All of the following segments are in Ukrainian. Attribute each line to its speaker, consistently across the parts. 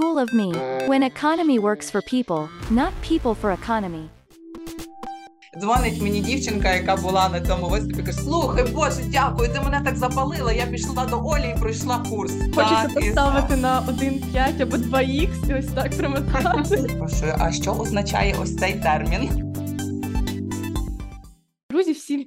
Speaker 1: School of Me, when economy works for people, not people for economy.
Speaker 2: Дзвонить мені дівчинка, яка була на цьому виступі. каже, слухай, Боже, дякую, ти мене так запалила. Я пішла до Олі і пройшла курс.
Speaker 3: Хочеться
Speaker 2: Так, і
Speaker 3: поставити на 1,5 або 2х і ось так примотати.
Speaker 2: А що означає ось цей термін?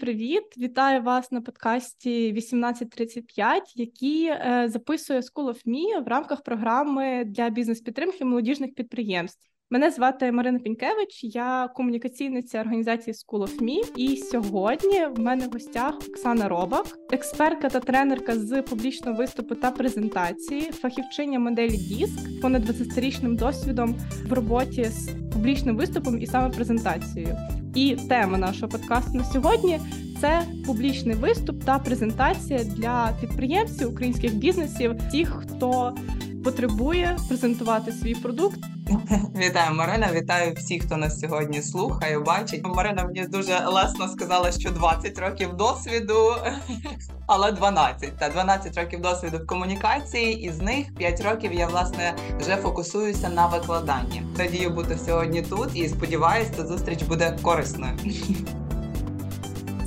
Speaker 3: Привіт! Вітаю вас на подкасті 1835, який е, записує School of Me в рамках програми для бізнес-підтримки молодіжних підприємств. Мене звати Марина Пінькевич, я комунікаційниця організації School of Me. І сьогодні в мене в гостях Оксана Робак, експертка та тренерка з публічного виступу та презентації, фахівчиня моделі DISC, понад 20-річним досвідом в роботі з публічним виступом і саме презентацією. І тема нашого подкасту на сьогодні це публічний виступ та презентація для підприємців українських бізнесів, тих, хто потребує презентувати свій продукт.
Speaker 2: Вітаю, Марина. Вітаю всіх, хто нас сьогодні слухає, бачить. Марина мені дуже лесно сказала, що 20 років досвіду, але 12. Та 12 років досвіду в комунікації, і з них 5 років я власне вже фокусуюся на викладанні. Радію бути сьогодні тут і сподіваюся, зустріч буде корисною.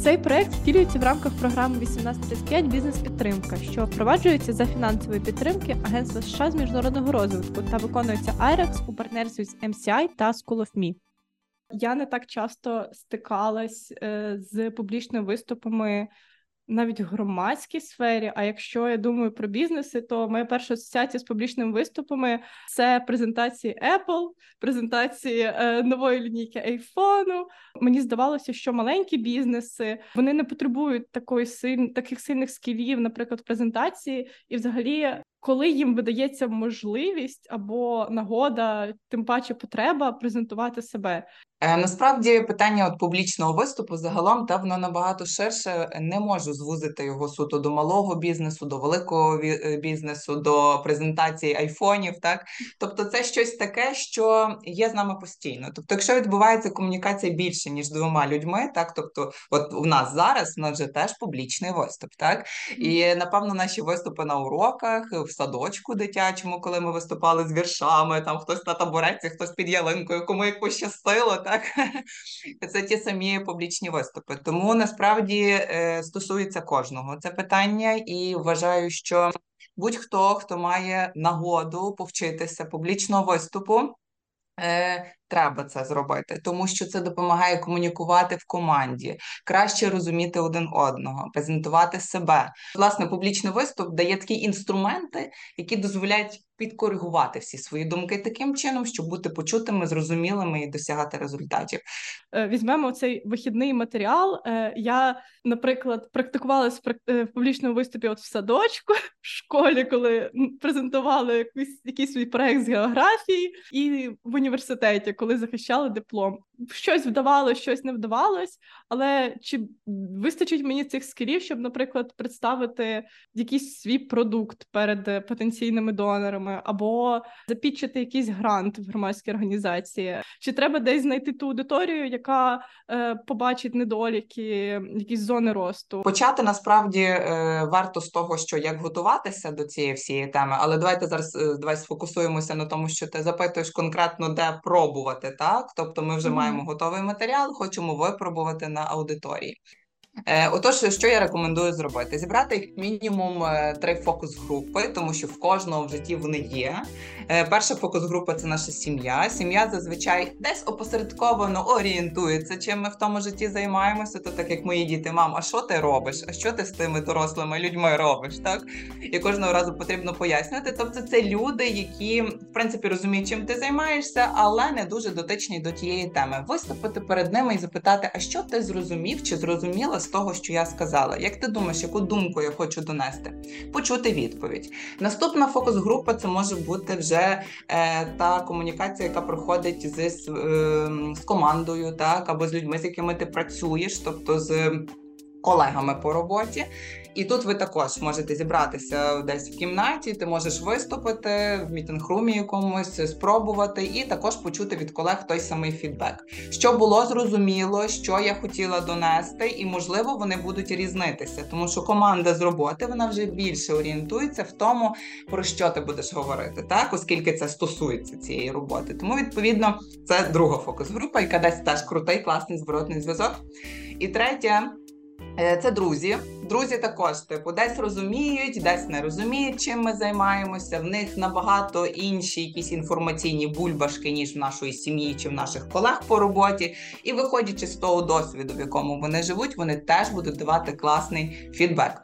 Speaker 3: Цей проект втілюється в рамках програми 1835 Бізнес-підтримка, що впроваджується за фінансової підтримки Агентства США з міжнародного розвитку та виконується IREX у партнерстві з MCI та School of Me. Я не так часто стикалась е, з публічними виступами навіть громадській сфері. А якщо я думаю про бізнеси, то моя перша асоціація з публічними виступами це презентації Apple, презентації е, нової лінійки айфону. Мені здавалося, що маленькі бізнеси вони не потребують такої силь... таких сильних скілів, наприклад, презентації, і взагалі. Коли їм видається можливість або нагода, тим паче потреба презентувати себе,
Speaker 2: Насправді питання от публічного виступу загалом та воно набагато ширше. Не можу звузити його суто до малого бізнесу, до великого е, бізнесу, до презентації айфонів. Так, тобто, це щось таке, що є з нами постійно. Тобто, якщо відбувається комунікація більше ніж двома людьми, так тобто, от у нас зараз у нас вже теж публічний виступ, так і напевно наші виступи на уроках в садочку дитячому, коли ми виступали з віршами, там хтось на табуреці, хтось під ялинкою, кому як пощастило, так це ті самі публічні виступи. Тому насправді е, стосується кожного це питання, і вважаю, що будь-хто, хто має нагоду повчитися публічного виступу. Треба це зробити, тому що це допомагає комунікувати в команді, краще розуміти один одного, презентувати себе. Власне, публічний виступ дає такі інструменти, які дозволяють підкоригувати всі свої думки таким чином, щоб бути почутими, зрозумілими і досягати результатів.
Speaker 3: Е, візьмемо цей вихідний матеріал. Е, Я, наприклад, практикувалась в прак- е, публічному виступі от в садочку, в школі, коли презентували якийсь, якийсь свій проект з географії, і в університеті, коли захищали диплом. Щось вдавалось, щось не вдавалось, але чи вистачить мені цих скілів, щоб, наприклад, представити якийсь свій продукт перед е, потенційними донорами, або запітчити якийсь грант в громадській організації? Чи треба десь знайти ту аудиторію, яка е, побачить недоліки, якісь зони росту?
Speaker 2: Почати насправді е, варто з того, що як готуватися до цієї всієї теми, але давайте зараз е, давай сфокусуємося на тому, що ти запитуєш конкретно, де пробувати, так? Тобто ми вже
Speaker 3: Мгм.
Speaker 2: Маємо готовий матеріал, хочемо випробувати на аудиторії. Е, Отож, що я рекомендую зробити? Зібрати як мінімум е, три фокус-групи, тому що в кожного в житті вони є. Е, Перша фокус-група це наша сім'я. Сім'я зазвичай десь опосередковано орієнтується, чим ми в тому житті займаємося. То так як мої діти, мам, а що ти робиш? А що ти з тими дорослими людьми робиш? Так і кожного разу потрібно пояснювати. Тобто, це люди, які в принципі розуміють, чим ти займаєшся, але не дуже дотичні до тієї теми. Виступити перед ними і запитати, а що ти зрозумів чи зрозуміла з того, що я сказала? Як ти думаєш, яку думку я хочу донести? Почути відповідь. Наступна фокус-група це може бути вже е, та комунікація, яка проходить з, е, з командою, так або з людьми, з якими ти працюєш, тобто з колегами по роботі. І тут ви також можете зібратися десь в кімнаті, ти можеш виступити в мітинг-румі якомусь, спробувати, і також почути від колег той самий фідбек, що було зрозуміло, що я хотіла донести, і можливо вони будуть різнитися, тому що команда з роботи вона вже більше орієнтується в тому, про що ти будеш говорити, так оскільки це стосується цієї роботи. Тому відповідно це друга фокус-група, яка дасть теж крутий класний зворотний зв'язок. І третє. Е, це друзі. Друзі також типу десь розуміють, десь не розуміють, чим ми займаємося. В них набагато інші якісь інформаційні бульбашки, ніж в нашої сім'ї чи в наших колег по роботі. І виходячи з того досвіду, в якому вони живуть, вони теж будуть давати класний фідбек.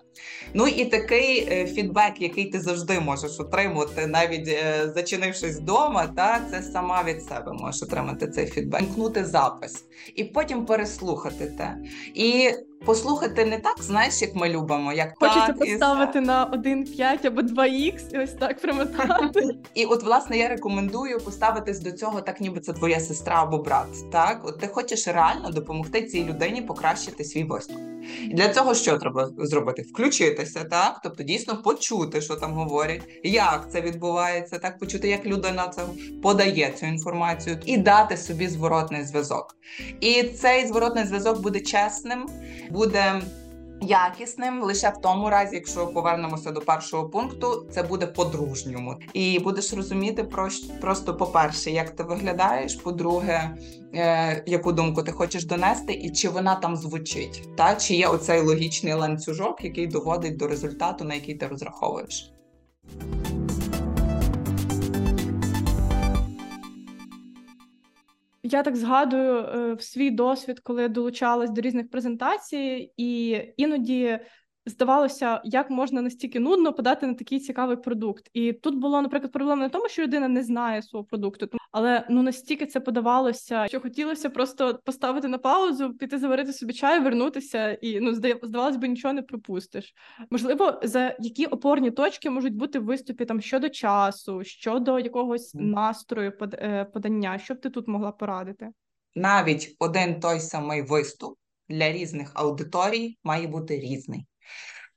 Speaker 2: Ну і такий е, фідбек, який ти завжди можеш отримати, навіть е, зачинившись вдома, та це сама від себе можеш отримати цей фідбек, Вмкнути запис і потім переслухати те. І послухати не так, знаєш, як ми любимо, як
Speaker 3: Хочеться
Speaker 2: так,
Speaker 3: поставити на 1,5 або 2х і ось так примотати.
Speaker 2: І от, власне, я рекомендую поставитись до цього, так ніби це твоя сестра або брат. Так, от ти хочеш реально допомогти цій людині покращити свій виступ. І для цього що треба зробити? Включитися, так, тобто дійсно почути, що там говорять, як це відбувається, так почути, як людина це подає цю інформацію, і дати собі зворотний зв'язок. І цей зворотний зв'язок буде чесним, буде. Якісним лише в тому разі, якщо повернемося до першого пункту, це буде по-дружньому, і будеш розуміти про просто по-перше, як ти виглядаєш. По-друге, е, яку думку ти хочеш донести, і чи вона там звучить, та чи є оцей логічний ланцюжок, який доводить до результату, на який ти розраховуєш.
Speaker 3: Я так згадую е, в свій досвід, коли долучалась до різних презентацій, і іноді здавалося, як можна настільки нудно подати на такий цікавий продукт. І тут було, наприклад, проблема не в тому, що людина не знає свого продукту, але ну настільки це подавалося, що хотілося просто поставити на паузу, піти заварити собі чай, вернутися, і ну здавалось би, нічого не пропустиш. Можливо, за які опорні точки можуть бути в виступі там щодо часу, щодо якогось настрою е, подання, що б ти тут могла порадити?
Speaker 2: Навіть один той самий виступ для різних аудиторій має бути різний.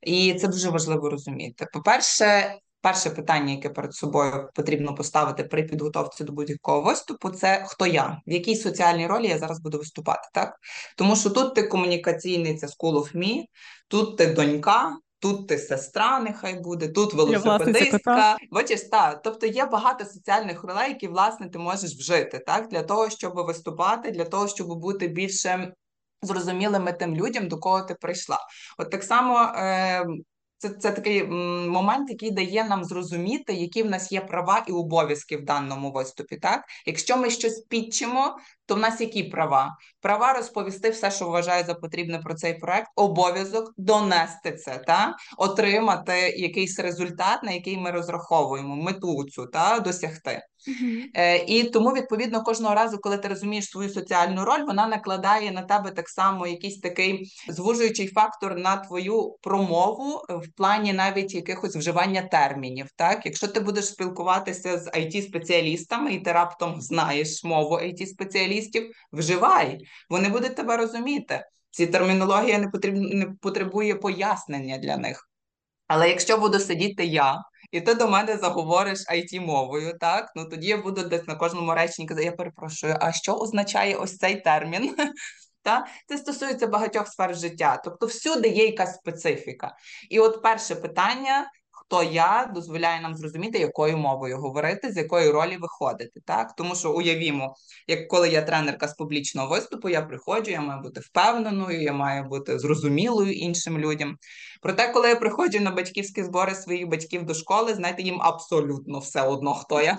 Speaker 2: І це дуже важливо розуміти. По-перше, перше питання, яке перед собою потрібно поставити при підготовці до будь-якого виступу, це хто я, в якій соціальній ролі я зараз буду виступати, так? Тому що тут ти комунікаційний, це School of Me, тут ти донька. Тут ти сестра, нехай буде, тут велосипедистка. Бачиш, так. Тобто є багато соціальних ролей, які власне ти можеш вжити, так для того, щоб виступати, для того, щоб бути більше зрозумілими тим людям, до кого ти прийшла. От так само. Е, це це такий момент, який дає нам зрозуміти, які в нас є права і обов'язки в даному виступі. Так, якщо ми щось підчимо, то в нас які права? Права розповісти все, що вважаю за потрібне про цей проект, обов'язок донести це, та отримати якийсь результат, на який ми розраховуємо, мету цю та досягти. Е, І тому, відповідно, кожного разу, коли ти розумієш свою соціальну роль, вона накладає на тебе так само якийсь такий звужуючий фактор на твою промову в плані навіть якихось вживання термінів. Так, якщо ти будеш спілкуватися з it спеціалістами і ти раптом знаєш мову it спеціалістів вживай, вони будуть тебе розуміти. Ці термінологія не потрібно не потребує пояснення для них. Але якщо буду сидіти я, і ти до мене заговориш it мовою, так ну тоді я буду десь на кожному реченні казати, я перепрошую, а що означає ось цей термін? Та? Це стосується багатьох сфер життя, тобто всюди є якась специфіка. І от перше питання хто я дозволяє нам зрозуміти, якою мовою говорити, з якої ролі виходити. Так, тому що уявімо, як коли я тренерка з публічного виступу, я приходжу, я маю бути впевненою, я маю бути зрозумілою іншим людям. Проте, коли я приходжу на батьківські збори своїх батьків до школи, знаєте, їм абсолютно все одно, хто я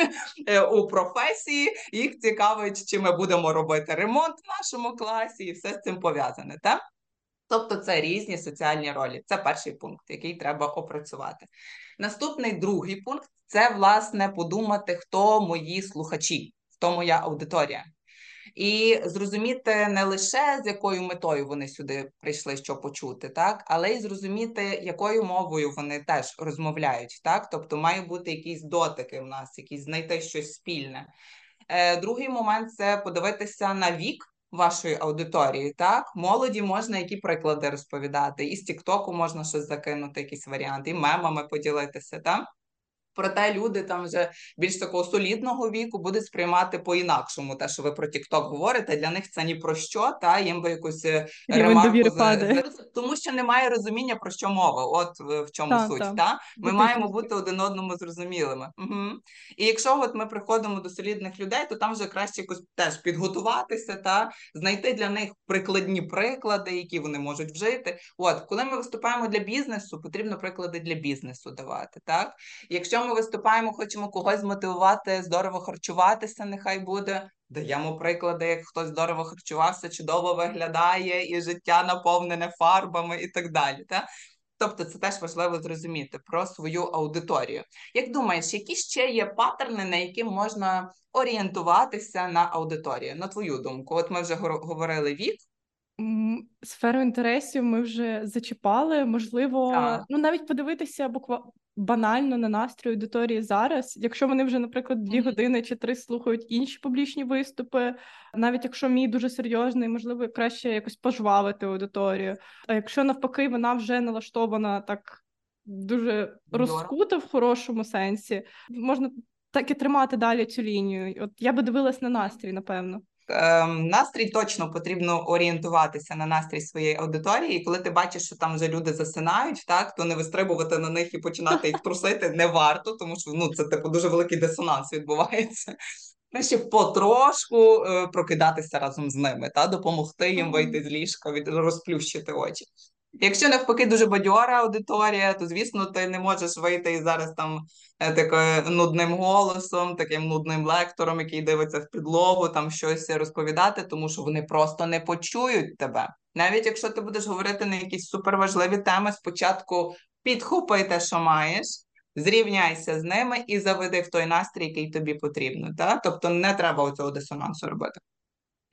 Speaker 2: у професії. Їх цікавить, чи ми будемо робити ремонт в нашому класі, і все з цим пов'язане. так? Тобто це різні соціальні ролі. Це перший пункт, який треба опрацювати. Наступний другий пункт це, власне, подумати, хто мої слухачі, хто моя аудиторія. І зрозуміти не лише з якою метою вони сюди прийшли, що почути, так, але й зрозуміти, якою мовою вони теж розмовляють. так, Тобто має бути якісь дотики в нас, якісь знайти щось спільне. Е, Другий момент це подивитися на вік вашої аудиторії. Так, молоді можна які приклади розповідати, і з Тіктоку можна щось закинути, якісь варіанти, і мемами поділитися. Так? Проте люди там вже більш такого солідного віку будуть сприймати по-інакшому те, що ви про Тікток говорите. Для них це ні про що, та їм би якусь е, ремарку з... тому, що немає розуміння про що мова. От в чому та, суть. Та, та? Ми маємо бути один одному зрозумілими. Угу. І якщо от ми приходимо до солідних людей, то там вже краще якось теж підготуватися та знайти для них прикладні приклади, які вони можуть вжити. От коли ми виступаємо для бізнесу, потрібно приклади для бізнесу давати. Так, якщо ми виступаємо, хочемо когось змотивувати, здорово харчуватися, нехай буде. Даємо приклади, як хтось здорово харчувався, чудово виглядає, і життя наповнене фарбами і так далі. Та? Тобто це теж важливо зрозуміти про свою аудиторію. Як думаєш, які ще є паттерни, на які можна орієнтуватися на аудиторію? На твою думку? От ми вже говорили вік.
Speaker 3: Сферу інтересів ми вже зачіпали. Можливо, так. ну навіть подивитися буквально банально на настрій аудиторії зараз. Якщо вони вже, наприклад, дві години чи три слухають інші публічні виступи, навіть якщо мій дуже серйозний, можливо, краще якось пожвавити аудиторію. А якщо навпаки вона вже налаштована так дуже розкута в хорошому сенсі, можна так і тримати далі цю лінію. От я би дивилась на настрій, напевно.
Speaker 2: Ем, настрій точно потрібно орієнтуватися на настрій своєї аудиторії. І коли ти бачиш, що там вже люди засинають, так то не вистрибувати на них і починати їх трусити не варто, тому що ну це типу дуже великий дисонанс відбувається. Ще потрошку е, прокидатися разом з ними, та допомогти їм вийти з ліжка, від розплющити очі. Якщо навпаки дуже бадьора аудиторія, то звісно ти не можеш вийти і зараз там е, таким нудним голосом, таким нудним лектором, який дивиться в підлогу, там щось розповідати, тому що вони просто не почують тебе. Навіть якщо ти будеш говорити на якісь суперважливі теми, спочатку підхопи те, що маєш. Зрівняйся з ними і заведи в той настрій, який тобі потрібно. Та? Тобто не треба цього дисонансу робити.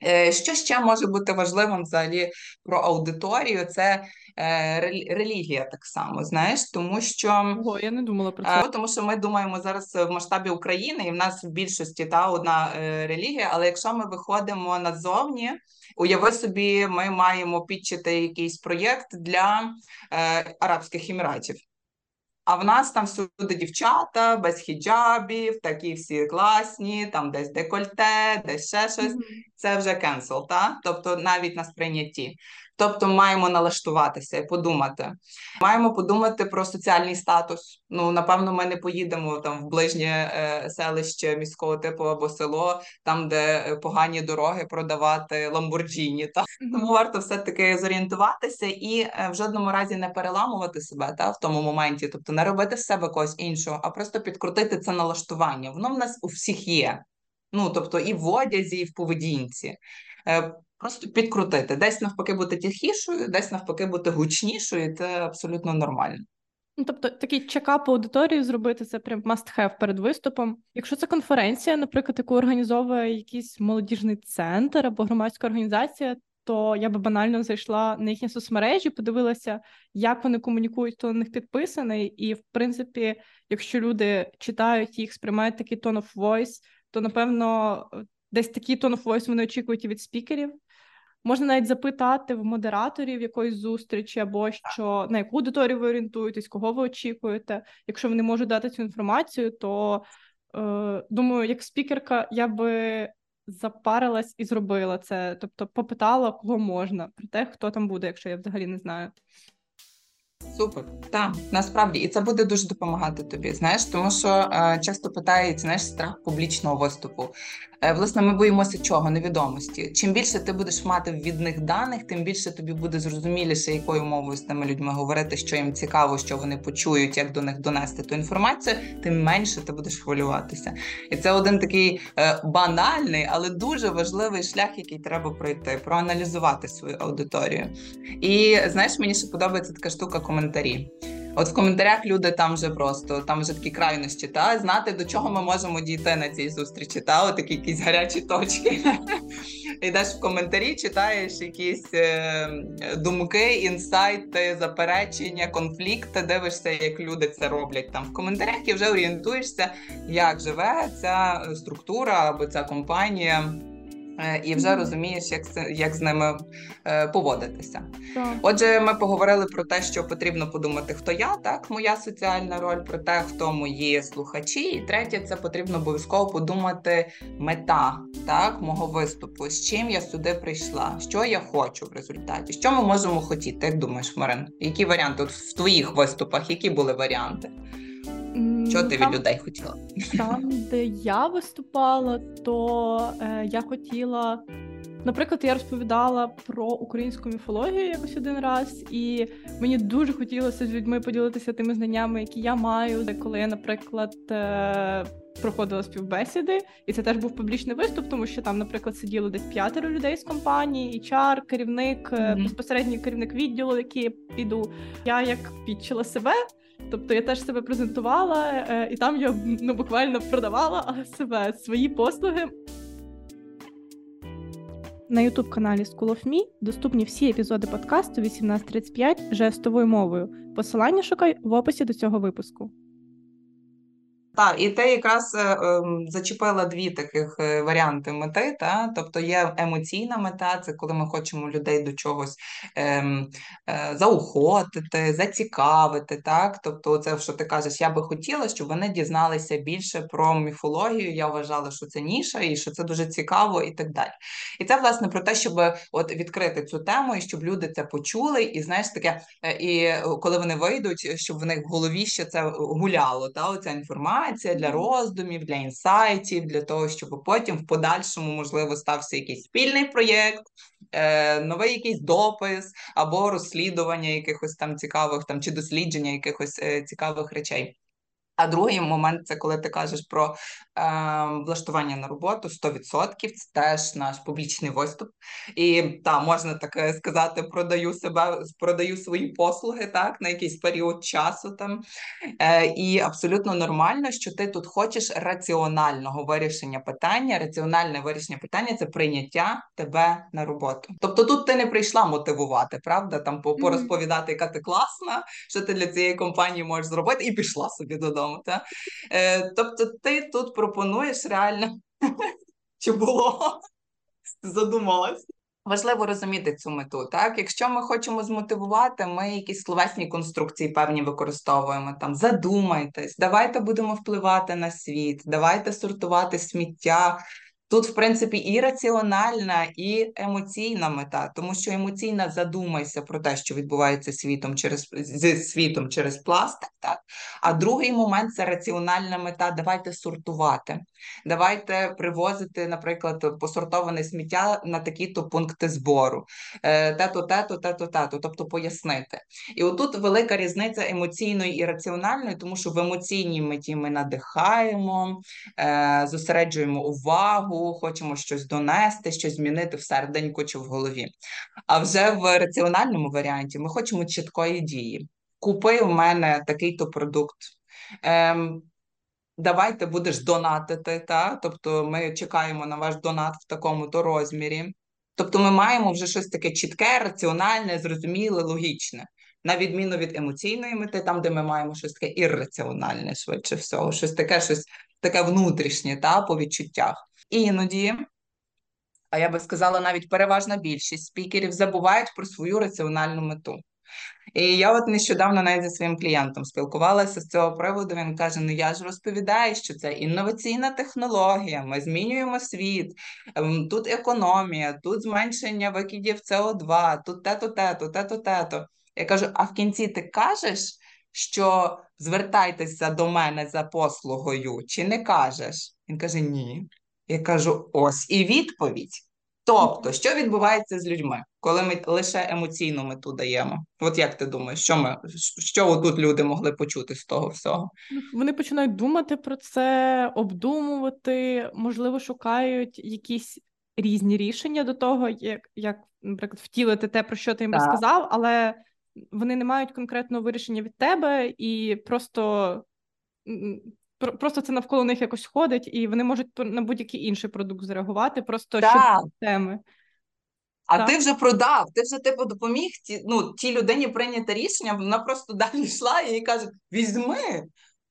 Speaker 2: Е, що ще може бути важливим взагалі про аудиторію? Це е, релігія так само, знаєш, тому що
Speaker 3: Ого, я не думала про це.
Speaker 2: Тому що ми думаємо зараз в масштабі України, і в нас в більшості та одна е, релігія. Але якщо ми виходимо назовні, уяви собі, ми маємо підчити якийсь проєкт для е, Арабських Еміратів. А в нас там всюди дівчата без хіджабів, такі всі класні, там десь декольте, десь ще щось. Mm-hmm. Це вже кенсел, та тобто навіть на сприйнятті. Тобто маємо налаштуватися і подумати. Маємо подумати про соціальний статус. Ну напевно, ми не поїдемо там в ближнє е, селище міського типу або село, там де е, погані дороги продавати ламборджіні. Та тому варто все таки зорієнтуватися і е, в жодному разі не переламувати себе та в тому моменті, тобто не робити з себе когось іншого, а просто підкрутити це налаштування. Воно в нас у всіх є. Ну тобто і в одязі, і в поведінці. Просто підкрутити. Десь навпаки бути тихішою, десь навпаки бути гучнішою. Це абсолютно нормально.
Speaker 3: Ну, тобто такий чекап аудиторії зробити це прям must have перед виступом. Якщо це конференція, наприклад, яку організовує якийсь молодіжний центр або громадська організація, то я би банально зайшла на їхні соцмережі, подивилася, як вони комунікують, хто на них підписаний. І, в принципі, якщо люди читають їх, сприймають такий tone of voice, то напевно десь такий tone of voice вони очікують і від спікерів. Можна навіть запитати в модераторів якоїсь зустрічі, або що на яку аудиторію ви орієнтуєтесь, кого ви очікуєте. Якщо вони можуть дати цю інформацію, то е, думаю, як спікерка я би запарилась і зробила це. Тобто попитала, кого можна, про те, хто там буде, якщо я взагалі не знаю.
Speaker 2: Супер, так, насправді, і це буде дуже допомагати тобі. Знаєш, тому що е, часто питають знаєш, страх публічного виступу. Е, власне, ми боїмося чого невідомості. Чим більше ти будеш мати від них даних, тим більше тобі буде зрозуміліше, якою мовою з тими людьми говорити, що їм цікаво, що вони почують, як до них донести ту інформацію, тим менше ти будеш хвилюватися. І це один такий е, банальний, але дуже важливий шлях, який треба пройти, проаналізувати свою аудиторію. І знаєш, мені ще подобається така штука коментарі. От в коментарях люди там вже просто там вже такі крайності, та знати до чого ми можемо дійти на цій зустрічі, та от такі якісь гарячі точки. Йдеш в коментарі, читаєш якісь е, думки, інсайти, заперечення, конфлікти. Дивишся, як люди це роблять там в коментарях, і вже орієнтуєшся, як живе ця структура або ця компанія і вже розумієш, як як з ними е, поводитися.
Speaker 3: Так.
Speaker 2: Отже, ми поговорили про те, що потрібно подумати, хто я, так, моя соціальна роль, про те, хто мої слухачі. І третє, це потрібно обов'язково подумати мета так, мого виступу, з чим я сюди прийшла, що я хочу в результаті, що ми можемо хотіти. Як думаєш, Марин? Які варіанти От в твоїх виступах? Які були варіанти? Що ти
Speaker 3: там,
Speaker 2: від людей хотіла?
Speaker 3: Там, де я виступала, то е, я хотіла. Наприклад, я розповідала про українську міфологію якось один раз, і мені дуже хотілося з людьми поділитися тими знаннями, які я маю, де коли я, наприклад, е, проходила співбесіди, і це теж був публічний виступ, тому що там, наприклад, сиділо десь п'ятеро людей з компанії, HR, керівник, mm-hmm. безпосередній керівник відділу, який я піду. Я як підчила себе. Тобто я теж себе презентувала, е, і там я ну буквально продавала себе свої послуги. На youtube каналі School of Me доступні всі епізоди подкасту 1835 жестовою мовою. Посилання шукай в описі до цього випуску.
Speaker 2: Так, і ти якраз е, е, зачепила дві таких е, варіанти мети. Та? Тобто є емоційна мета, це коли ми хочемо людей до чогось е, е, заохотити, зацікавити. Так? Тобто, це що ти кажеш, я би хотіла, щоб вони дізналися більше про міфологію. Я вважала, що це ніша і що це дуже цікаво, і так далі. І це власне про те, щоб от відкрити цю тему, і щоб люди це почули, і знаєш таке, е, і коли вони вийдуть, щоб в них в голові ще це гуляло, та оця інформація інформація для роздумів, для інсайтів, для того, щоб потім в подальшому можливо стався якийсь спільний проєкт, е, новий якийсь допис або розслідування якихось там цікавих там чи дослідження якихось е, цікавих речей. А другий момент це коли ти кажеш про е, влаштування на роботу 100%, це теж наш публічний виступ. І так, можна так сказати, продаю себе, продаю свої послуги так на якийсь період часу. Там Е, І абсолютно нормально, що ти тут хочеш раціонального вирішення питання. Раціональне вирішення питання це прийняття тебе на роботу. Тобто тут ти не прийшла мотивувати, правда? Там порозповідати, яка ти класна, що ти для цієї компанії можеш зробити, і пішла собі додому додому. Та? Е, Тобто, ти тут пропонуєш реально чи було задумалась. Важливо розуміти цю мету. Так, якщо ми хочемо змотивувати, ми якісь словесні конструкції певні використовуємо. Там задумайтесь, давайте будемо впливати на світ, давайте сортувати сміття, Тут, в принципі, і раціональна, і емоційна мета, тому що емоційна задумайся про те, що відбувається світом через зі світом через пластик. Так а другий момент це раціональна мета. Давайте сортувати, давайте привозити, наприклад, посортоване сміття на такі-то пункти збору, е, тето, тето, тобто пояснити. І отут велика різниця емоційної і раціональної, тому що в емоційній меті ми надихаємо, е, зосереджуємо увагу хочемо щось донести, щось змінити в серденьку чи в голові. А вже в раціональному варіанті ми хочемо чіткої дії. Купи в мене такий-то продукт. Ем, Давайте будеш донатити, та? тобто ми чекаємо на ваш донат в такому-то розмірі. Тобто ми маємо вже щось таке чітке, раціональне, зрозуміле, логічне, на відміну від емоційної мети, там, де ми маємо щось таке ірраціональне, швидше всього, щось таке, щось таке внутрішнє та, по відчуттях. Іноді, а я би сказала, навіть переважна більшість спікерів забувають про свою раціональну мету. І я от нещодавно навіть зі своїм клієнтом спілкувалася з цього приводу. Він каже: Ну я ж розповідаю, що це інноваційна технологія, ми змінюємо світ, ем, тут економія, тут зменшення викидів СО2, тут те-то, те-то, те-то, те-то. Я кажу: а в кінці ти кажеш, що звертайтеся до мене за послугою, чи не кажеш? Він каже: Ні. Я кажу: ось і відповідь. Тобто, що відбувається з людьми, коли ми лише емоційну мету даємо? От як ти думаєш, що ми що тут люди могли почути з того всього?
Speaker 3: Вони починають думати про це, обдумувати, можливо, шукають якісь різні рішення до того, як, як наприклад, втілити те, про що ти їм розказав, але вони не мають конкретного вирішення від тебе і просто просто це навколо них якось ходить, і вони можуть на будь-який інший продукт зреагувати, просто щодо теми.
Speaker 2: А так. ти вже продав, ти вже типу допоміг ті, ну, тій людині прийняти рішення, вона просто далі йшла і їй кажуть: візьми,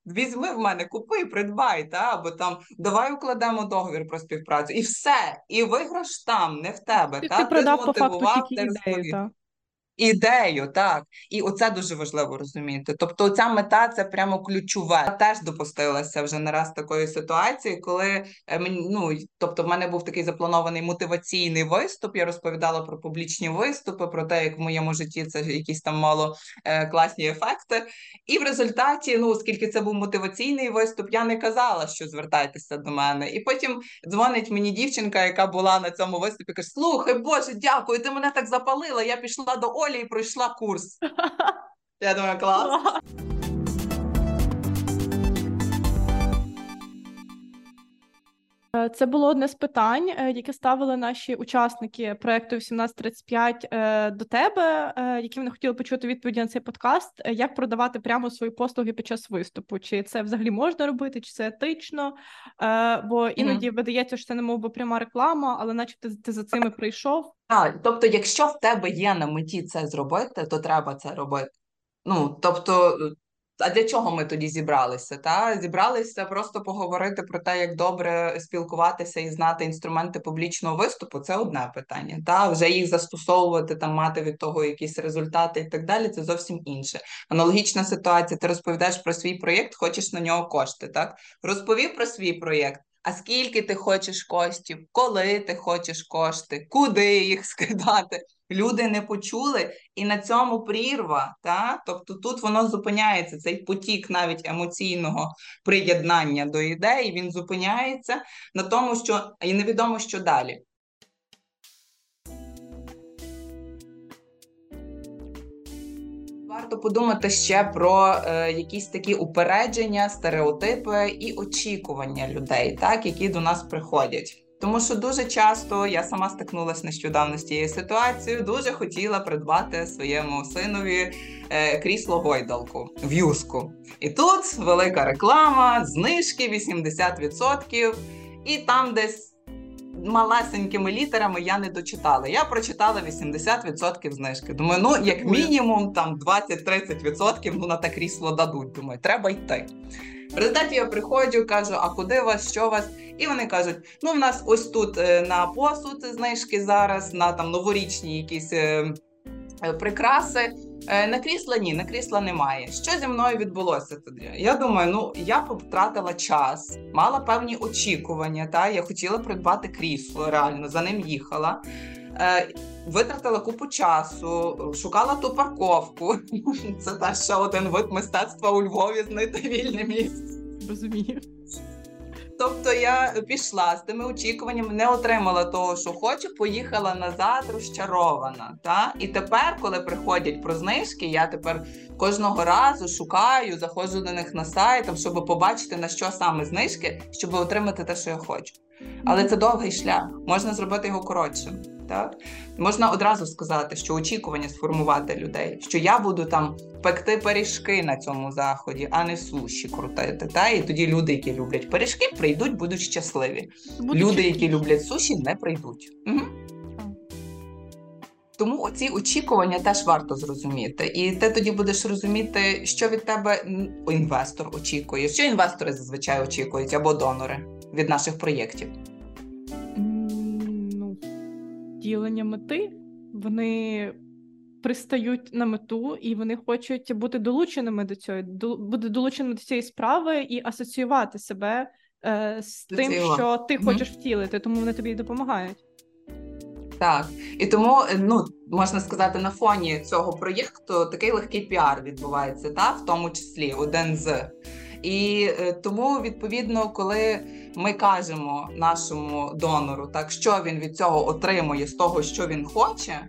Speaker 2: Візьми в мене, купи, придбай, та або там давай укладемо договір про співпрацю, і все, і виграш там, не в тебе.
Speaker 3: Ти,
Speaker 2: та
Speaker 3: ти продав по факту тільки ідею, так.
Speaker 2: Ідею, так. І оце дуже важливо розуміти. Тобто, ця мета це прямо ключове. Я теж допустилася вже не раз такої ситуації, коли е, ну тобто, в мене був такий запланований мотиваційний виступ. Я розповідала про публічні виступи, про те, як в моєму житті це якісь там мало е, класні ефекти. І в результаті, ну оскільки це був мотиваційний виступ, я не казала, що звертайтеся до мене. І потім дзвонить мені дівчинка, яка була на цьому виступі, каже: Слухай, Боже, дякую, ти мене так запалила. Я пішла до Олі і пройшла курс. Я думаю, клас.
Speaker 3: Це було одне з питань, е, яке ставили наші учасники проекту 1835 е, до тебе, е, які вони хотіли почути відповіді на цей подкаст. Е, Як продавати прямо свої послуги під час виступу? Чи це взагалі можна робити, чи це етично? Е, Бо іноді видається, що це не мов би пряма реклама, але наче ти, ти за цими прийшов.
Speaker 2: Так, тобто, якщо в тебе є на меті це зробити, то треба це робити. Ну, тобто, а для чого ми тоді зібралися? Та? Зібралися просто поговорити про те, як добре спілкуватися і знати інструменти публічного виступу. Це одне питання. Та? Вже їх застосовувати, там, мати від того якісь результати і так далі, це зовсім інше. Аналогічна ситуація, ти розповідаєш про свій проєкт, хочеш на нього кошти. Так? Розповів про свій проєкт. А скільки ти хочеш коштів, коли ти хочеш кошти, куди їх скидати? Люди не почули, і на цьому прірва. Та? Тобто тут воно зупиняється. Цей потік навіть емоційного приєднання до ідеї, він зупиняється на тому, що і невідомо, що далі. Варто подумати ще про е, якісь такі упередження, стереотипи і очікування людей, так, які до нас приходять. Тому що дуже часто я сама стикнулася нещодавно з цією ситуацією. Дуже хотіла придбати своєму синові е, крісло гойдалку в'юзку. І тут велика реклама, знижки 80%, і там десь. Малесенькими літерами я не дочитала. Я прочитала 80% знижки. Думаю, ну як мінімум там 20-30% ну на те крісло дадуть. Думаю, треба йти. В результаті я приходжу, кажу, а куди вас, що вас? І вони кажуть: ну, в нас ось тут е, на посуд знижки зараз, на там новорічні якісь е, е, прикраси. На крісла ні, на крісла немає. Що зі мною відбулося тоді? Я думаю, ну я потратила час, мала певні очікування. Та я хотіла придбати крісло, реально за ним їхала. Е, Витратила купу часу, шукала ту парковку. Це теж ще один вид мистецтва у Львові знайти вільне місце.
Speaker 3: Розумію.
Speaker 2: Тобто я пішла з тими очікуваннями, не отримала того, що хочу, поїхала назад, розчарована. Та? І тепер, коли приходять про знижки, я тепер кожного разу шукаю, заходжу до них на сайт, щоб побачити на що саме знижки, щоб отримати те, що я хочу. Але це довгий шлях, можна зробити його коротшим. Так? Можна одразу сказати, що очікування сформувати людей, що я буду там пекти пиріжки на цьому заході, а не суші крутити. Та? І тоді люди, які люблять пиріжки, прийдуть, будуть щасливі.
Speaker 3: Будуть
Speaker 2: Люди, які люблять суші, не прийдуть. Угу. Тому ці очікування теж варто зрозуміти. І ти тоді будеш розуміти, що від тебе інвестор очікує, що інвестори зазвичай очікують або донори від наших проєктів.
Speaker 3: Ну, ділення мети. Вони пристають на мету і вони хочуть бути долученими до цього, бути долученими до цієї справи і асоціювати себе е, з тим,
Speaker 2: Асоціювати.
Speaker 3: що ти хочеш втілити, тому вони тобі допомагають.
Speaker 2: Так, і тому е, ну можна сказати, на фоні цього проєкту такий легкий піар відбувається, та в тому числі один з. І е, тому, відповідно, коли ми кажемо нашому донору, так що він від цього отримує з того, що він хоче,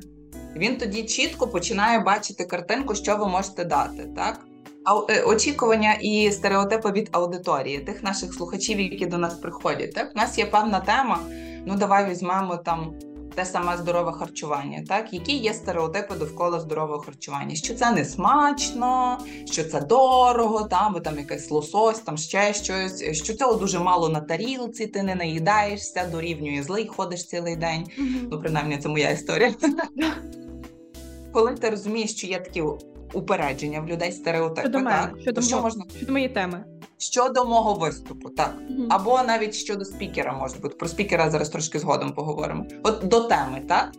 Speaker 2: він тоді чітко починає бачити картинку, що ви можете дати, так. Е, очікування і стереотипи від аудиторії, тих наших слухачів, які до нас приходять. Так, у нас є певна тема. Ну, давай візьмемо там те саме здорове харчування. Так, які є стереотипи довкола здорового харчування? Що це не смачно, що це дорого, там, бо там якийсь лосось, там ще щось, що цього дуже мало на тарілці, ти не наїдаєшся, дорівнює злий, ходиш цілий день. Ну, принаймні, це моя історія. Коли ти розумієш, що є такі упередження в людей, стереотипи,
Speaker 3: Щодо
Speaker 2: так, що можна
Speaker 3: Щодо моєї теми.
Speaker 2: Щодо мого виступу, так. Або навіть щодо спікера, може бути. Про спікера зараз трошки згодом поговоримо. От до теми, так?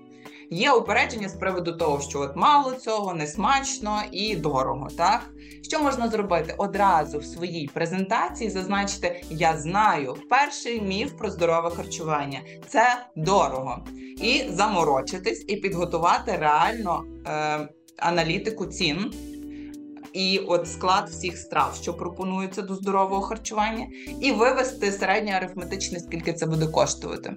Speaker 2: Є упередження з приводу того, що от мало цього, несмачно і дорого. Так що можна зробити одразу в своїй презентації? Зазначити Я знаю перший міф про здорове харчування це дорого, і заморочитись, і підготувати реально е, аналітику цін. І от склад всіх страв, що пропонуються до здорового харчування, і вивести середнє арифметичне, скільки це буде коштувати.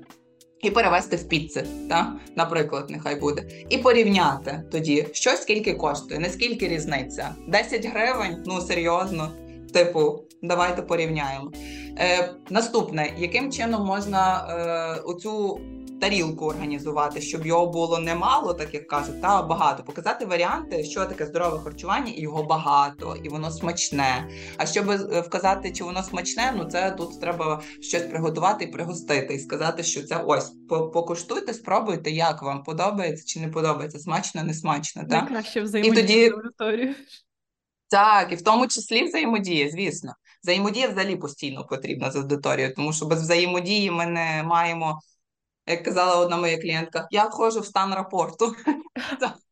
Speaker 2: І перевести в піци, та? наприклад, нехай буде. І порівняти тоді, що скільки коштує, наскільки різниця. 10 гривень, ну серйозно. Типу, давайте порівняємо. Е, Наступне, яким чином можна е, оцю тарілку організувати, щоб його було немало, так як кажуть, та багато. Показати варіанти, що таке здорове харчування, і його багато, і воно смачне. А щоб е, вказати, чи воно смачне, ну це тут треба щось приготувати і пригостити, і сказати, що це ось покуштуйте, спробуйте, як вам подобається чи не подобається, смачно, не смачно. Так?
Speaker 3: Найкраще взаємодія
Speaker 2: тоді-
Speaker 3: з.
Speaker 2: Так, і в тому числі взаємодія, звісно. Взаємодія взагалі постійно потрібна з аудиторією, тому що без взаємодії ми не маємо, як казала одна моя клієнтка, я входжу в стан рапорту.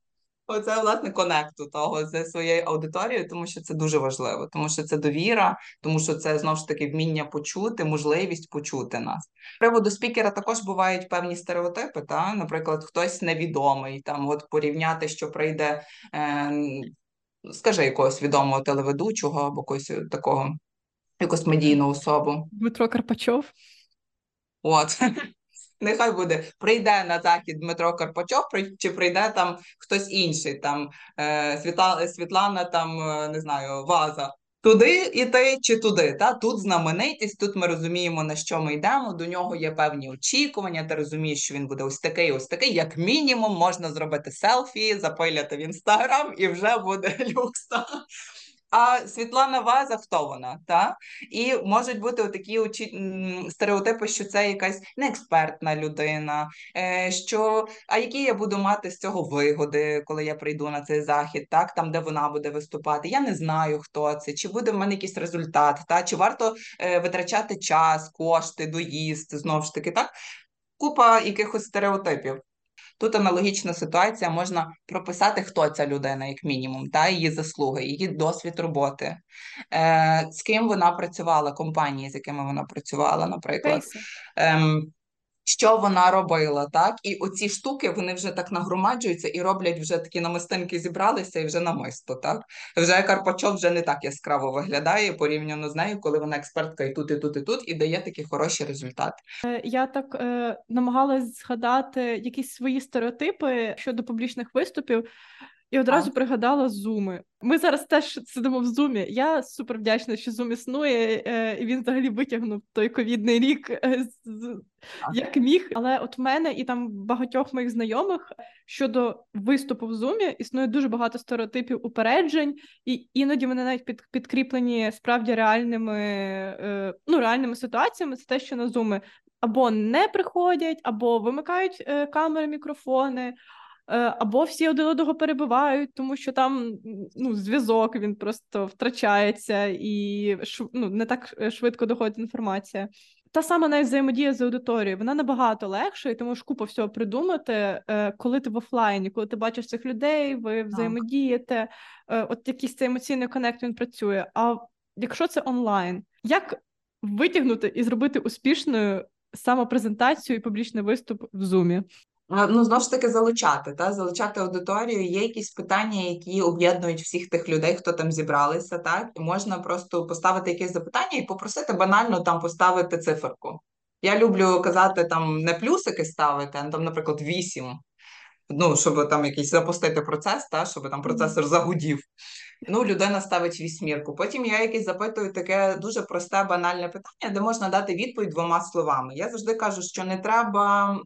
Speaker 2: Оце, власне, конекту того зі своєю аудиторією, тому що це дуже важливо, тому що це довіра, тому що це знову ж таки вміння почути, можливість почути нас. З приводу спікера також бувають певні стереотипи. Та? Наприклад, хтось невідомий, там от порівняти, що прийде. Е, скажи якогось відомого телеведучого або когось такого, якусь медійну особу.
Speaker 3: Дмитро Карпачов.
Speaker 2: От. Нехай буде, прийде на захід Дмитро Карпачов, чи прийде там хтось інший, там е, Світла, Світлана, там е, не знаю, Ваза. Туди іти чи туди? Та тут знаменитість, тут ми розуміємо на що ми йдемо. До нього є певні очікування. Ти розумієш, що він буде ось такий, ось такий. Як мінімум, можна зробити селфі, запиляти в інстаграм, і вже буде люкс. А Світлана Ваза, хто вона? Та? І можуть бути такі стереотипи, що це якась неекспертна людина. Е, що а які я буду мати з цього вигоди, коли я прийду на цей захід, так там, де вона буде виступати. Я не знаю, хто це, чи буде в мене якийсь результат, та чи варто е, витрачати час, кошти, доїзд, знову ж таки, так купа якихось стереотипів. Тут аналогічна ситуація, можна прописати, хто ця людина, як мінімум, та її заслуги, її досвід роботи, е, з ким вона працювала, компанії, з якими вона працювала, наприклад.
Speaker 3: Кейси.
Speaker 2: Що вона робила, так? І оці штуки вони вже так нагромаджуються і роблять вже такі намистинки зібралися і вже намисто, так? Вже Карпачов вже не так яскраво виглядає порівняно з нею, коли вона експертка і тут, і тут, і тут, і дає такі хороші результати.
Speaker 3: Е, Я так е, намагалась згадати якісь свої стереотипи щодо публічних виступів, і одразу пригадала зуми. Ми зараз теж сидимо в зумі. Я супер вдячна, що зум існує, е, і він взагалі витягнув той ковідний рік е, як міг. Але от в мене і там багатьох моїх знайомих щодо виступу в зумі існує дуже багато стереотипів упереджень, і іноді вони навіть під, підкріплені справді реальними, е, ну, реальними ситуаціями. Це те, що на зуми або не приходять, або вимикають камери, мікрофони. Е, Або всі один одного перебивають, тому що там ну, зв'язок він просто втрачається і ну, не так е, швидко доходить інформація. Та сама навіть взаємодія з аудиторією, вона набагато легша, і ти можеш купу всього придумати, е, коли ти в офлайні, коли ти бачиш цих людей, ви взаємодієте, от якийсь цей емоційний коннект він працює. А якщо це онлайн, як витягнути і зробити успішною самопрезентацію і публічний виступ в зумі?
Speaker 2: Ну, знову ж таки, залучати, та? залучати аудиторію. Є якісь питання, які об'єднують всіх тих людей, хто там зібралися, так? І можна просто поставити якесь запитання і попросити банально там поставити циферку. Я люблю казати там не плюсики ставити, а там, наприклад, 8. Ну, щоб там якийсь запустити процес, та, щоб там процесор загудів. Ну, людина ставить вісьмірку. Потім я якесь запитую таке дуже просте, банальне питання, де можна дати відповідь двома словами. Я завжди кажу, що не треба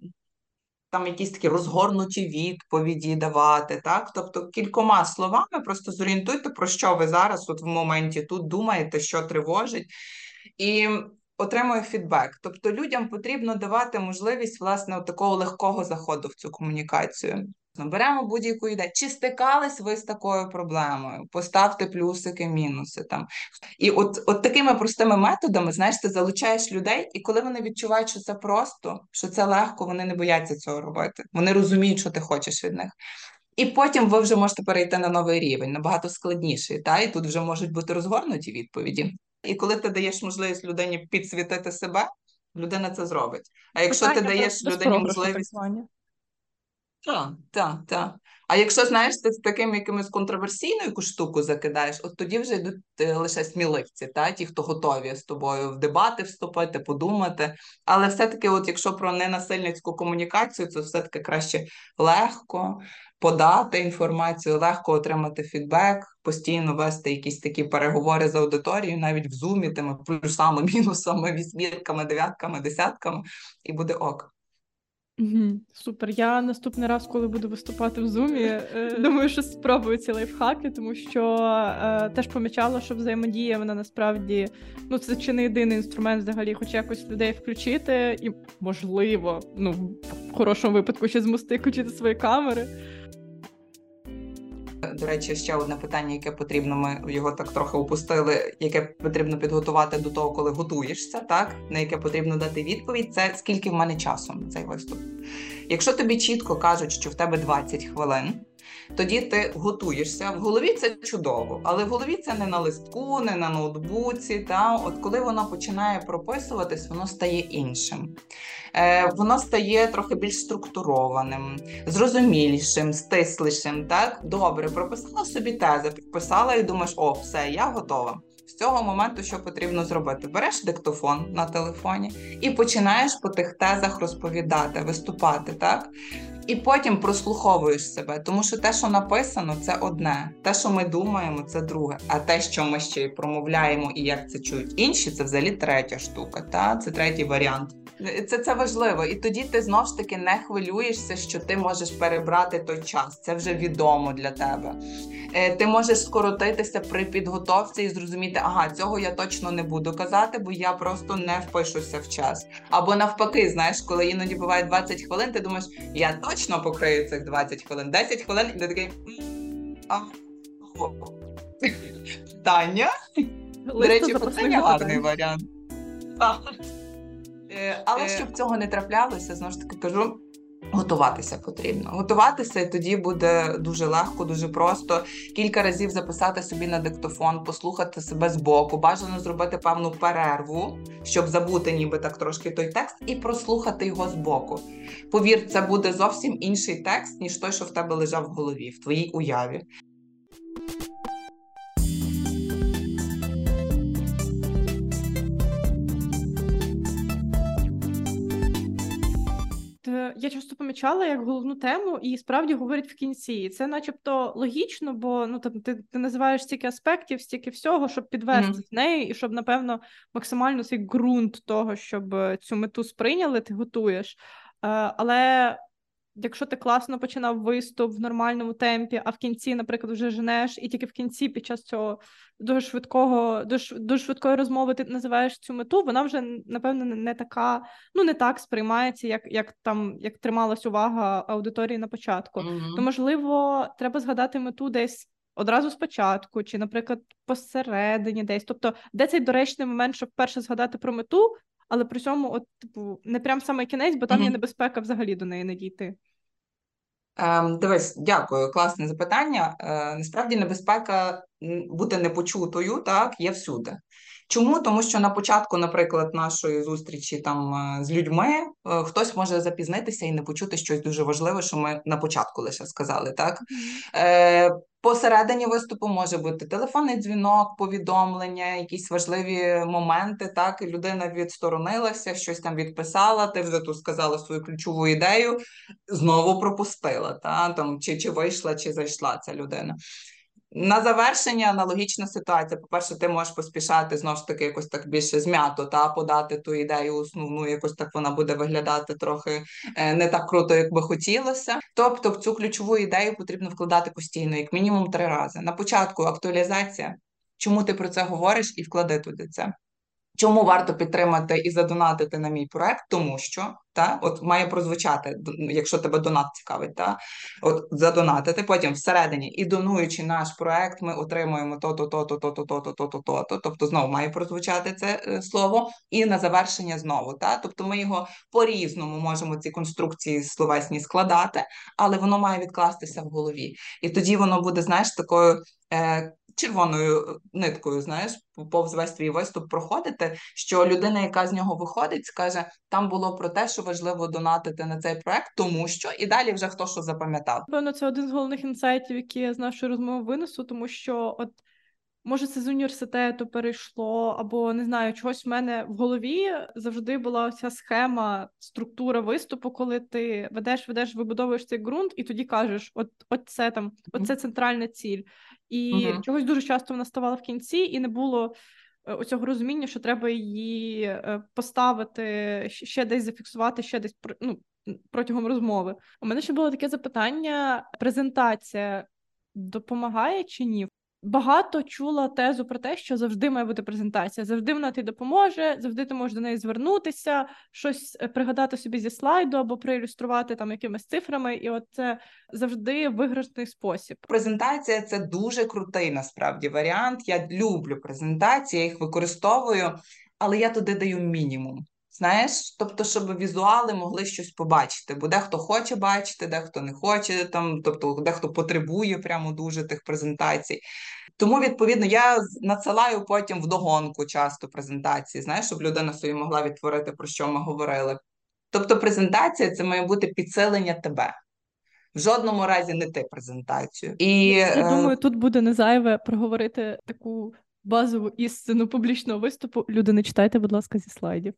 Speaker 2: там якісь такі розгорнуті відповіді давати, так? Тобто кількома словами просто зорієнтуйте, про що ви зараз от в моменті тут думаєте, що тривожить, і отримую фідбек. Тобто людям потрібно давати можливість власне такого легкого заходу в цю комунікацію. Беремо будь-яку ідею. Чи стикались ви з такою проблемою? Поставте плюсики, мінуси там. І от от такими простими методами, знаєш, ти залучаєш людей, і коли вони відчувають, що це просто, що це легко, вони не бояться цього робити. Вони розуміють, що ти хочеш від них. І потім ви вже можете перейти на новий рівень, набагато складніший. Та? І тут вже можуть бути розгорнуті відповіді. І коли ти даєш можливість людині підсвітити себе, людина це зробить. А якщо
Speaker 3: Питання
Speaker 2: ти даєш людині можливість.
Speaker 3: Так.
Speaker 2: Так, так. А якщо знаєш, ти з таким якимось контроверсійною штуку закидаєш, от тоді вже йдуть е, лише сміливці, та ті, хто готові з тобою в дебати вступити, подумати. Але все-таки, от якщо про ненасильницьку комунікацію, це все-таки краще легко подати інформацію, легко отримати фідбек, постійно вести якісь такі переговори з аудиторією, навіть в зумі, тими плюсами, мінусами, вісьмірками, дев'ятками, десятками, і буде ок.
Speaker 3: Супер. Я наступний раз, коли буду виступати в зумі, е, думаю, що спробую ці лайфхаки, тому що е, теж помічала, що взаємодія вона насправді ну це чи не єдиний інструмент взагалі, хоч якось людей включити, і можливо, ну в хорошому випадку ще змусти включити свої камери.
Speaker 2: До речі, ще одне питання, яке потрібно, ми його так трохи опустили, яке потрібно підготувати до того, коли готуєшся, так на яке потрібно дати відповідь, це скільки в мене часу на цей виступ. Якщо тобі чітко кажуть, що в тебе 20 хвилин, тоді ти готуєшся. В голові це чудово, але в голові це не на листку, не на ноутбуці. Та От коли воно починає прописуватись, воно стає іншим. Е, Воно стає трохи більш структурованим, зрозумілішим, стислішим. Так, добре, прописала собі тези, прописала і думаєш, о, все, я готова. Цього моменту, що потрібно зробити? Береш диктофон на телефоні і починаєш по тих тезах розповідати, виступати, так? І потім прослуховуєш себе, тому що те, що написано, це одне. Те, що ми думаємо, це друге. А те, що ми ще й промовляємо і як це чують інші, це взагалі третя штука. Та це третій варіант. Це це важливо, і тоді ти знов ж таки не хвилюєшся, що ти можеш перебрати той час. Це вже відомо для тебе. Е, ти можеш скоротитися при підготовці і зрозуміти, ага, цього я точно не буду казати, бо я просто не впишуся в час. Або навпаки, знаєш, коли іноді буває 20 хвилин, ти думаєш, я точно покрию цих 20 хвилин, 10 хвилин, і ти такий. А, Таня. До речі, питання гарний варіант. Е, але щоб цього не траплялося, знову ж таки кажу. Готуватися потрібно. Готуватися, і тоді буде дуже легко, дуже просто. Кілька разів записати собі на диктофон, послухати себе збоку, бажано зробити певну перерву, щоб забути, ніби так трошки той текст, і прослухати його збоку. Повір, це буде зовсім інший текст, ніж той, що в тебе лежав в голові, в твоїй уяві.
Speaker 3: Я часто помічала як головну тему, і справді говорять в кінці. І це, начебто, логічно, бо ну там ти ти називаєш стільки аспектів, стільки всього, щоб підвести mm-hmm. з неї, і щоб, напевно, максимально цей ґрунт того, щоб цю мету сприйняли, ти готуєш. Е, але якщо ти класно починав виступ в нормальному темпі, а в кінці, наприклад, вже женеш, і тільки в кінці під час цього дуже швидкого, дуже, дуже швидкої розмови ти називаєш цю мету, вона вже напевно не така, ну не так сприймається, як як там як трималась увага аудиторії на початку. Mm-hmm. То можливо, треба згадати мету десь. Одразу спочатку, чи, наприклад, посередині десь. Тобто, де цей доречний момент, щоб перше згадати про мету, але при цьому, от, типу, не прям саме кінець, бо там mm-hmm. є небезпека взагалі до неї не дійти.
Speaker 2: Ем, Дивись, дякую, класне запитання. Е, Насправді небезпека бути непочутою, так, є всюди. Чому? Тому що на початку, наприклад, нашої зустрічі там е, з людьми е, хтось може запізнитися і не почути щось дуже важливе, що ми на початку лише сказали. Так е, посередині виступу може бути телефонний дзвінок, повідомлення, якісь важливі моменти. Так, людина відсторонилася, щось там відписала. Ти вже тут сказала свою ключову ідею, знову пропустила. Та там чи, чи вийшла, чи зайшла ця людина. На завершення аналогічна ситуація. По-перше, ти можеш поспішати знову ж таки якось так більше змято та подати ту ідею основну, якось так вона буде виглядати трохи е, не так круто, як би хотілося. Тобто, в цю ключову ідею потрібно вкладати постійно, як мінімум три рази. На початку актуалізація, чому ти про це говориш, і вклади туди це. Чому варто підтримати і задонатити на мій проект? Тому що та от має прозвучати, якщо тебе донат цікавить, та от задонатити. Потім всередині і донуючи наш проект, ми отримуємо то-то, то-то, то-то, то-то, то-то, то-то. Тобто знову має прозвучати це е, слово, і на завершення знову. Та тобто ми його по-різному можемо ці конструкції словесні складати, але воно має відкластися в голові, і тоді воно буде, знаєш, такою. Е, червоною ниткою, знаєш, повз весь твій виступ проходити, що людина, яка з нього виходить, скаже: там було про те, що важливо донатити на цей проект, тому що і далі вже хто що запам'ятав.
Speaker 3: Певно, це один з головних інсайтів, які я з нашої розмови винесу, тому що от. Може, це з університету перейшло, або не знаю, чогось в мене в голові завжди була ця схема, структура виступу, коли ти ведеш, ведеш, вибудовуєш цей ґрунт, і тоді кажеш: от, от це там, от це центральна ціль. І uh-huh. чогось дуже часто вона ставала в кінці, і не було е, оцього розуміння, що треба її е, поставити, ще десь зафіксувати, ще десь ну, протягом розмови. У мене ще було таке запитання: презентація допомагає чи ні? Багато чула тезу про те, що завжди має бути презентація, завжди вона тобі допоможе, завжди ти можеш до неї звернутися, щось е, пригадати собі зі слайду або проілюструвати там якимись цифрами, і от це завжди виграшний спосіб.
Speaker 2: Презентація це дуже крутий насправді варіант. Я люблю презентації, я їх використовую, але я туди даю мінімум. Знаєш, тобто, щоб візуали могли щось побачити, бо дехто хоче бачити, дехто не хоче, там, тобто дехто потребує прямо дуже тих презентацій. Тому, відповідно, я надсилаю потім вдогонку часто презентації, знаєш, щоб людина собі могла відтворити, про що ми говорили. Тобто, презентація це має бути підсилення тебе. В жодному разі не ти презентацію. І,
Speaker 3: Я е, думаю, тут буде не зайве проговорити таку базову істину публічного виступу. Люди, не читайте, будь ласка, зі слайдів.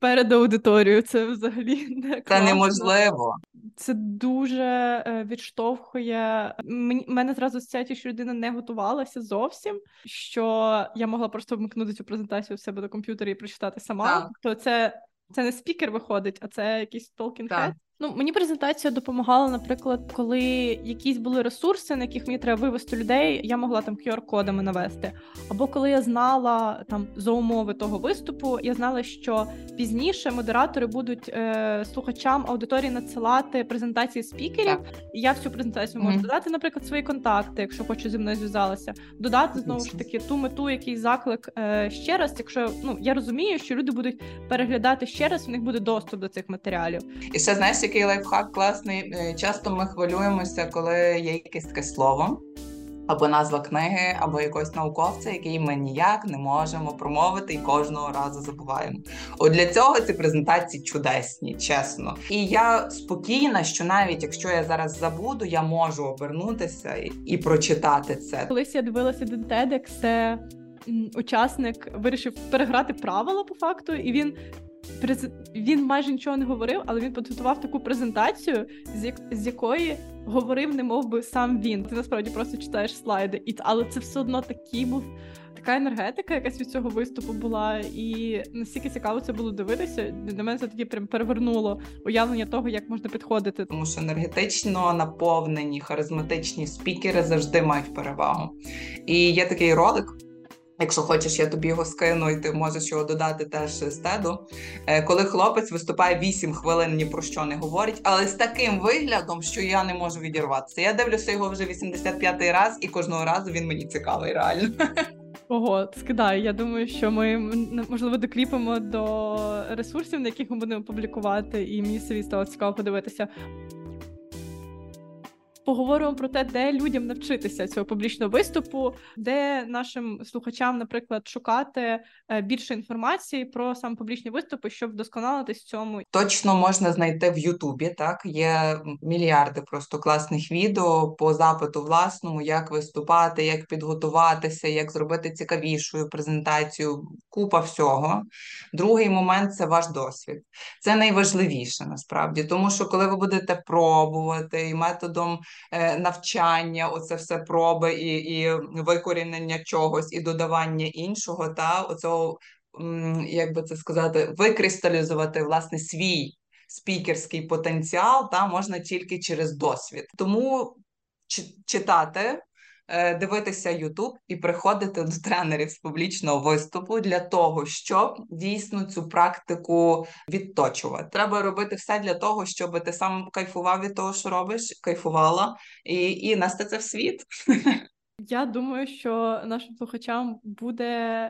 Speaker 3: Перед аудиторією це взагалі не
Speaker 2: Це неможливо.
Speaker 3: Це дуже е, відштовхує. Мені мене зразу сяті, що людина не готувалася зовсім. Що я могла просто вмикнути цю презентацію в себе до комп'ютера і прочитати сама. Так. То це це не спікер виходить, а це якийсь talking head. Ну, мені презентація допомагала, наприклад, коли якісь були ресурси, на яких мені треба вивести людей, я могла там QR-кодами навести. Або коли я знала там за умови того виступу, я знала, що пізніше модератори будуть е, слухачам аудиторії надсилати презентації спікерів. Так. І я всю презентацію можу mm-hmm. додати, наприклад, свої контакти, якщо хочу зі мною зв'язалася, додати знову ж таки ту мету, який заклик е, ще раз. Якщо ну я розумію, що люди будуть переглядати ще раз, у них буде доступ до цих матеріалів.
Speaker 2: І ще знаєш який лайфхак класний. Е, часто ми хвилюємося, коли є якесь таке слово. Або назва книги, або якогось науковця, який ми ніяк не можемо промовити і кожного разу забуваємо. От для цього ці презентації чудесні, чесно. І я спокійна, що навіть якщо я зараз забуду, я можу обернутися і прочитати це.
Speaker 3: Колись я дивилася до TEDx, це учасник вирішив переграти правила по факту, і він він майже нічого не говорив, але він підготував таку презентацію, з, як... з якої говорив, не мов би сам він. Ти насправді просто читаєш слайди, і але це все одно такий був. Така енергетика, якась від цього виступу була, і настільки цікаво це було дивитися. Для мене це тоді прям перевернуло уявлення того, як можна підходити.
Speaker 2: Тому що енергетично наповнені, харизматичні спікери завжди мають перевагу. І є такий ролик. Якщо хочеш, я тобі його скину, і ти можеш його додати теж з теду. Е, коли хлопець виступає 8 хвилин, ні про що не говорить, але з таким виглядом, що я не можу відірватися. Я дивлюся його вже 85-й раз, і кожного разу він мені цікавий, реально.
Speaker 3: Ого, скидаю. Я думаю, що ми можливо докріпимо до ресурсів, на яких ми будемо публікувати, і мені собі стало цікаво подивитися поговоримо про те, де людям навчитися цього публічного виступу, де нашим слухачам, наприклад, шукати е, більше інформації про сам публічні виступи, щоб вдосконалитись в цьому.
Speaker 2: Точно можна знайти в Ютубі. Так є мільярди просто класних відео по запиту власному, як виступати, як підготуватися, як зробити цікавішою презентацію. Купа всього. Другий момент це ваш досвід. Це найважливіше насправді, тому що коли ви будете пробувати і методом навчання, оце все проби і і викорінення чогось, і додавання іншого, та оцього, як би це сказати, викристалізувати власне свій спікерський потенціал та можна тільки через досвід. Тому читати. Е, дивитися YouTube і приходити до тренерів з публічного виступу для того, щоб дійсно цю практику відточувати. Треба робити все для того, щоб ти сам кайфував від того, що робиш, кайфувала, і, і нести це в світ.
Speaker 3: Я думаю, що нашим слухачам буде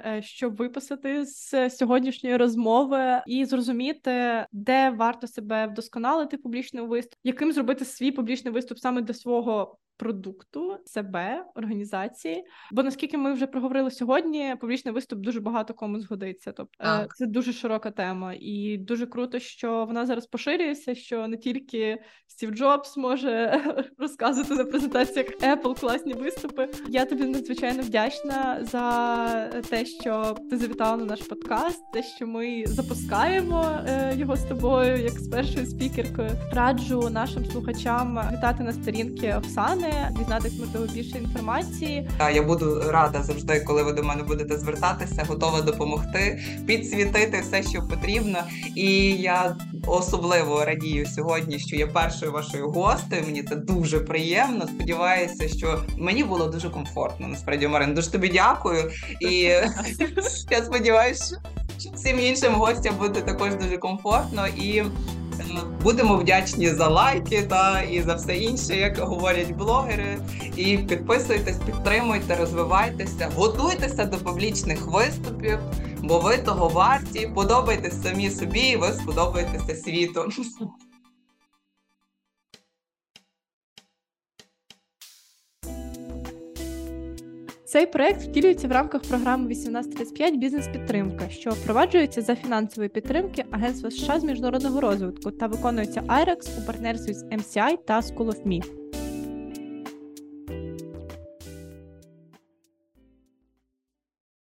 Speaker 3: е, що виписати з сьогоднішньої розмови і зрозуміти, де варто себе вдосконалити публічний виступ, яким зробити свій публічний виступ саме для свого продукту, себе, організації. Бо наскільки ми вже проговорили сьогодні, публічний виступ дуже багато кому згодиться. Тобто
Speaker 2: Так.
Speaker 3: це дуже широка тема, і дуже круто, що вона зараз поширюється. Що не тільки Стів Джобс може розказувати на презентаціях Apple класні виступи. Я тобі надзвичайно вдячна за те, що ти завітала на наш подкаст, те, що ми запускаємо е, його з тобою, як з першою спікеркою. Раджу нашим слухачам вітати на сторінки Оксани, дізнатись можливо більше інформації.
Speaker 2: Я буду рада завжди, коли ви до мене будете звертатися, готова допомогти, підсвітити все, що потрібно. І я особливо радію сьогодні, що я першою вашою гостею. Мені це дуже приємно. Сподіваюся, що мені було дуже комфортно. Насправді, Марин, дуже тобі дякую. І я сподіваюся, що всім іншим гостям буде також дуже комфортно і. Будемо вдячні за лайки та і за все інше, як говорять блогери. І підписуйтесь, підтримуйте, розвивайтеся, готуйтеся до публічних виступів, бо ви того варті. Подобайтесь самі собі, і ви сподобаєтеся світу.
Speaker 3: Цей проект втілюється в рамках програми 1835 Бізнес-підтримка, що впроваджується за фінансової підтримки Агентства США з міжнародного розвитку та виконується IREX у партнерстві з MCI та School of Me.